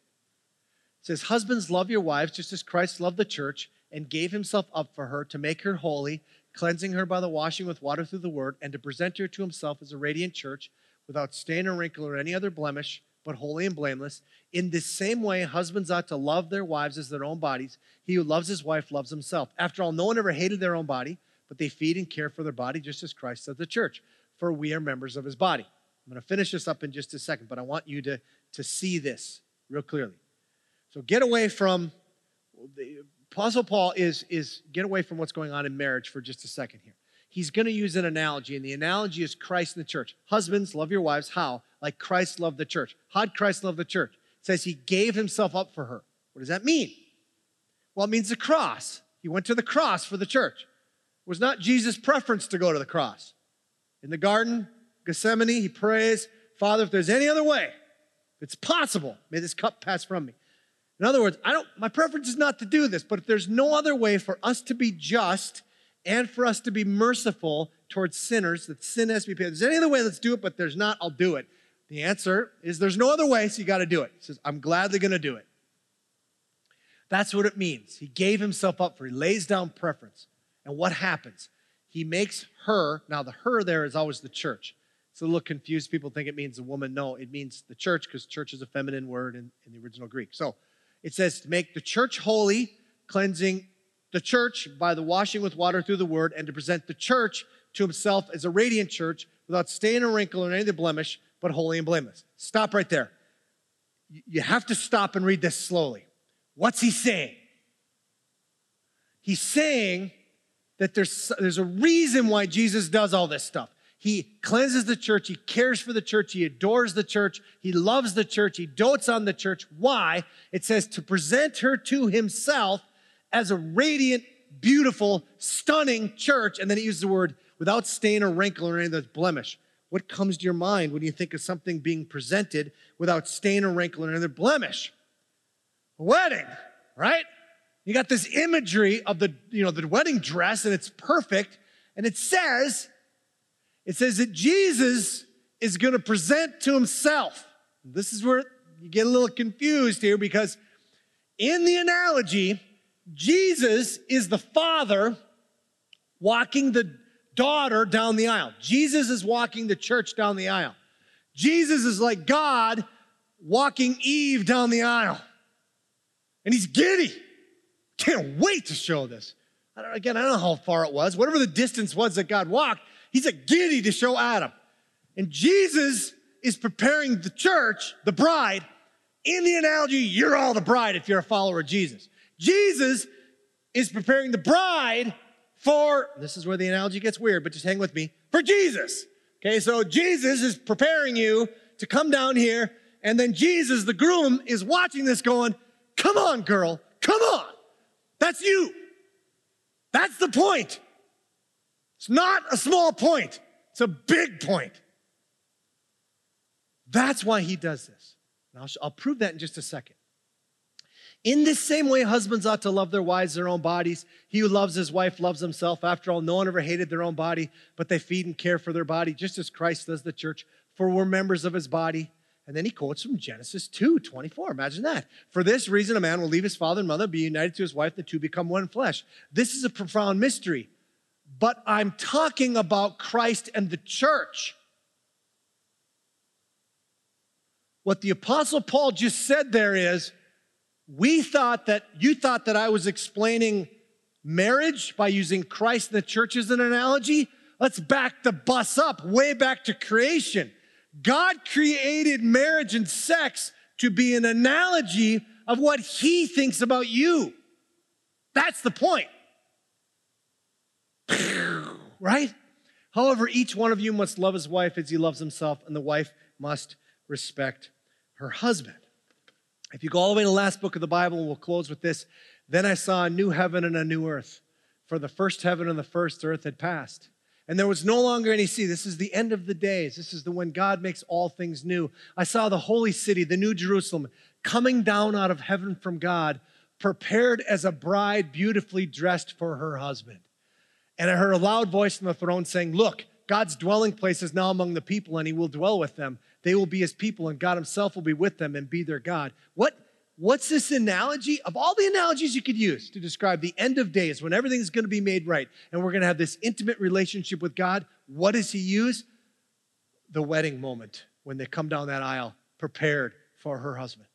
Speaker 1: It says, Husbands, love your wives just as Christ loved the church and gave himself up for her to make her holy, cleansing her by the washing with water through the word, and to present her to himself as a radiant church without stain or wrinkle or any other blemish but holy and blameless. In this same way, husbands ought to love their wives as their own bodies. He who loves his wife loves himself. After all, no one ever hated their own body, but they feed and care for their body just as Christ does the church, for we are members of his body. I'm going to finish this up in just a second, but I want you to, to see this real clearly. So get away from the Apostle Paul is, is get away from what's going on in marriage for just a second here he's going to use an analogy, and the analogy is Christ and the church. Husbands, love your wives. How? Like Christ loved the church. How'd Christ love the church? It says he gave himself up for her. What does that mean? Well, it means the cross. He went to the cross for the church. It was not Jesus' preference to go to the cross. In the garden, Gethsemane, he prays, Father, if there's any other way, if it's possible, may this cup pass from me. In other words, I don't, my preference is not to do this, but if there's no other way for us to be just and for us to be merciful towards sinners, that sin has to be paid. If there's any other way, let's do it, but there's not, I'll do it. The answer is there's no other way, so you got to do it. He says, I'm gladly going to do it. That's what it means. He gave himself up for, he lays down preference. And what happens? He makes her, now the her there is always the church. It's a little confused. People think it means a woman. No, it means the church because church is a feminine word in, in the original Greek. So it says to make the church holy, cleansing the church by the washing with water through the word and to present the church to himself as a radiant church without stain or wrinkle or any of the blemish, but holy and blameless. Stop right there. You have to stop and read this slowly. What's he saying? He's saying that there's, there's a reason why Jesus does all this stuff. He cleanses the church. He cares for the church. He adores the church. He loves the church. He dotes on the church. Why? It says to present her to himself as a radiant, beautiful, stunning church. And then he uses the word without stain or wrinkle or any of that blemish. What comes to your mind when you think of something being presented without stain or wrinkle or any blemish? A wedding, right? You got this imagery of the, you know, the wedding dress and it's perfect. And it says, it says that Jesus is going to present to himself. This is where you get a little confused here because in the analogy, Jesus is the father walking the daughter down the aisle. Jesus is walking the church down the aisle. Jesus is like God walking Eve down the aisle. And he's giddy. Can't wait to show this. I again, I don't know how far it was. Whatever the distance was that God walked, he's a giddy to show Adam. And Jesus is preparing the church, the bride. In the analogy, you're all the bride if you're a follower of Jesus. Jesus is preparing the bride for, this is where the analogy gets weird, but just hang with me, for Jesus. Okay, so Jesus is preparing you to come down here, and then Jesus, the groom, is watching this going, Come on, girl, come on. That's you. That's the point. It's not a small point, it's a big point. That's why he does this. And I'll, I'll prove that in just a second. In this same way, husbands ought to love their wives, their own bodies. He who loves his wife loves himself. After all, no one ever hated their own body, but they feed and care for their body, just as Christ does the church, for we're members of his body. And then he quotes from Genesis 2 24. Imagine that. For this reason, a man will leave his father and mother, be united to his wife, the two become one flesh. This is a profound mystery, but I'm talking about Christ and the church. What the Apostle Paul just said there is, we thought that you thought that I was explaining marriage by using Christ and the church as an analogy. Let's back the bus up way back to creation. God created marriage and sex to be an analogy of what he thinks about you. That's the point. right? However, each one of you must love his wife as he loves himself, and the wife must respect her husband. If you go all the way to the last book of the Bible, and we'll close with this. Then I saw a new heaven and a new earth, for the first heaven and the first earth had passed. And there was no longer any sea. This is the end of the days. This is the when God makes all things new. I saw the holy city, the new Jerusalem, coming down out of heaven from God, prepared as a bride beautifully dressed for her husband. And I heard a loud voice from the throne saying, Look, God's dwelling place is now among the people, and he will dwell with them. They will be his people, and God himself will be with them and be their God. What, what's this analogy? Of all the analogies you could use to describe the end of days when everything's going to be made right and we're going to have this intimate relationship with God, what does he use? The wedding moment when they come down that aisle prepared for her husband.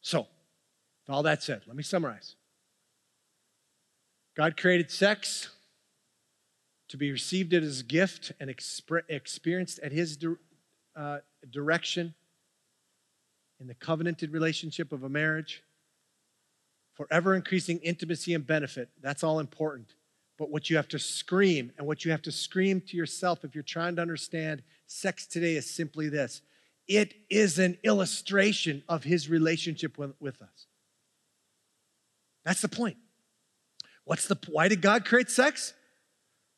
Speaker 1: So, all that said, let me summarize. God created sex to be received as a gift and exp- experienced at His uh, direction in the covenanted relationship of a marriage. Forever increasing intimacy and benefit. That's all important. But what you have to scream, and what you have to scream to yourself if you're trying to understand sex today is simply this it is an illustration of his relationship with, with us. That's the point. What's the why did God create sex?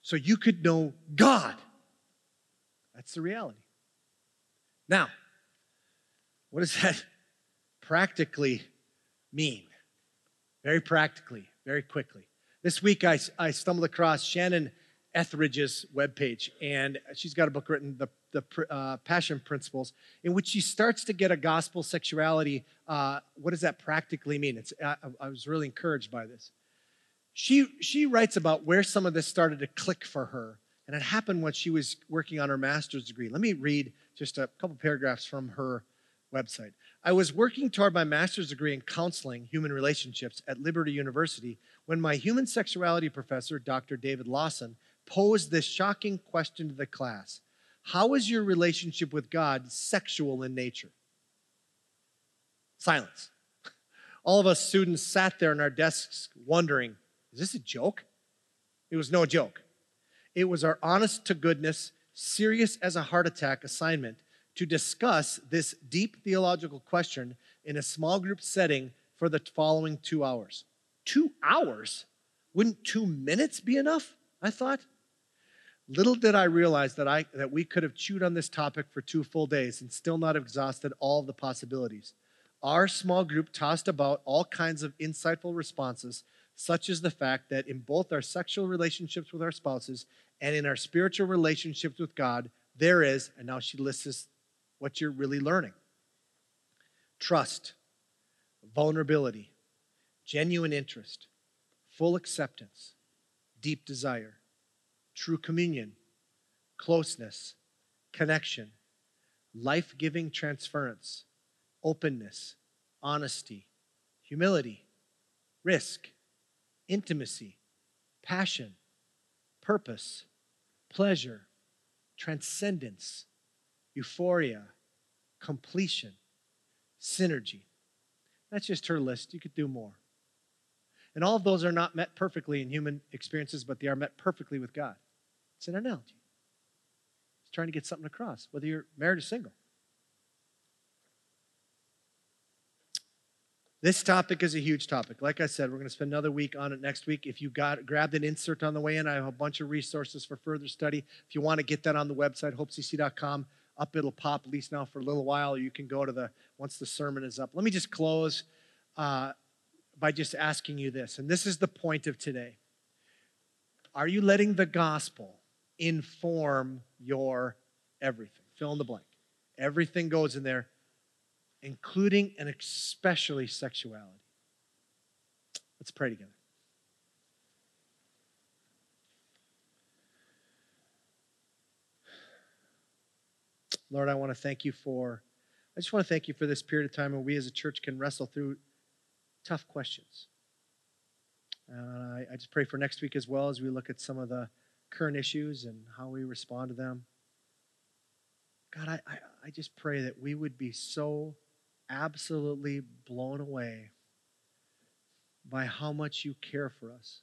Speaker 1: so you could know God. That's the reality. Now, what does that practically mean? Very practically, very quickly. This week I, I stumbled across Shannon Ethridge's webpage, and she's got a book written, The, the uh, Passion Principles, in which she starts to get a gospel sexuality. Uh, what does that practically mean? It's, I, I was really encouraged by this she, she writes about where some of this started to click for her. And it happened when she was working on her master's degree. Let me read just a couple paragraphs from her website. I was working toward my master's degree in counseling human relationships at Liberty University when my human sexuality professor, Dr. David Lawson, posed this shocking question to the class How is your relationship with God sexual in nature? Silence. All of us students sat there in our desks wondering is this a joke? It was no joke. It was our honest to goodness, serious as a heart attack assignment to discuss this deep theological question in a small group setting for the following two hours. Two hours? Wouldn't two minutes be enough? I thought. Little did I realize that, I, that we could have chewed on this topic for two full days and still not have exhausted all of the possibilities. Our small group tossed about all kinds of insightful responses, such as the fact that in both our sexual relationships with our spouses and in our spiritual relationships with God, there is, and now she lists what you're really learning. Trust, vulnerability, genuine interest, full acceptance, deep desire, true communion, closeness, connection, life giving transference, openness, honesty, humility, risk, intimacy, passion, purpose, pleasure, transcendence, euphoria, completion, synergy. That's just her list. You could do more. And all of those are not met perfectly in human experiences, but they are met perfectly with God. It's an analogy. It's trying to get something across, whether you're married or single. This topic is a huge topic. Like I said, we're going to spend another week on it next week. If you got grabbed an insert on the way in, I have a bunch of resources for further study. If you want to get that on the website, hopecc.com, up it'll pop at least now for a little while. You can go to the once the sermon is up. Let me just close uh, by just asking you this, and this is the point of today. Are you letting the gospel inform your everything? Fill in the blank. Everything goes in there including and especially sexuality. Let's pray together. Lord, I want to thank you for, I just want to thank you for this period of time where we as a church can wrestle through tough questions. Uh, I, I just pray for next week as well as we look at some of the current issues and how we respond to them. God, I, I, I just pray that we would be so absolutely blown away by how much you care for us,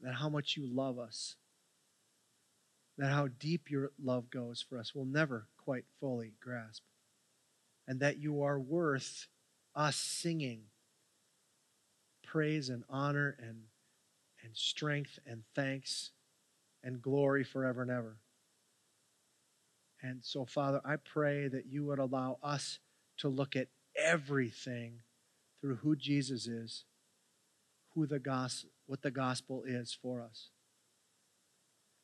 Speaker 1: that how much you love us, that how deep your love goes for us, we'll never quite fully grasp. And that you are worth us singing praise and honor and, and strength and thanks and glory forever and ever. And so, Father, I pray that you would allow us to look at everything through who Jesus is, who the gospel, what the gospel is for us.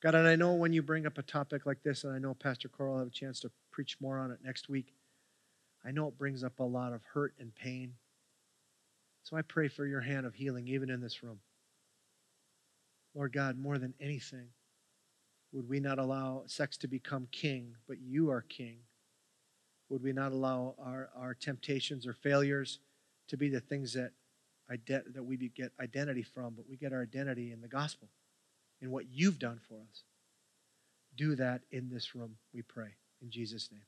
Speaker 1: God, and I know when you bring up a topic like this, and I know Pastor Coral will have a chance to preach more on it next week, I know it brings up a lot of hurt and pain. So I pray for your hand of healing even in this room. Lord God, more than anything, would we not allow sex to become king, but you are king would we not allow our, our temptations or failures to be the things that, that we get identity from, but we get our identity in the gospel, in what you've done for us? Do that in this room, we pray. In Jesus' name.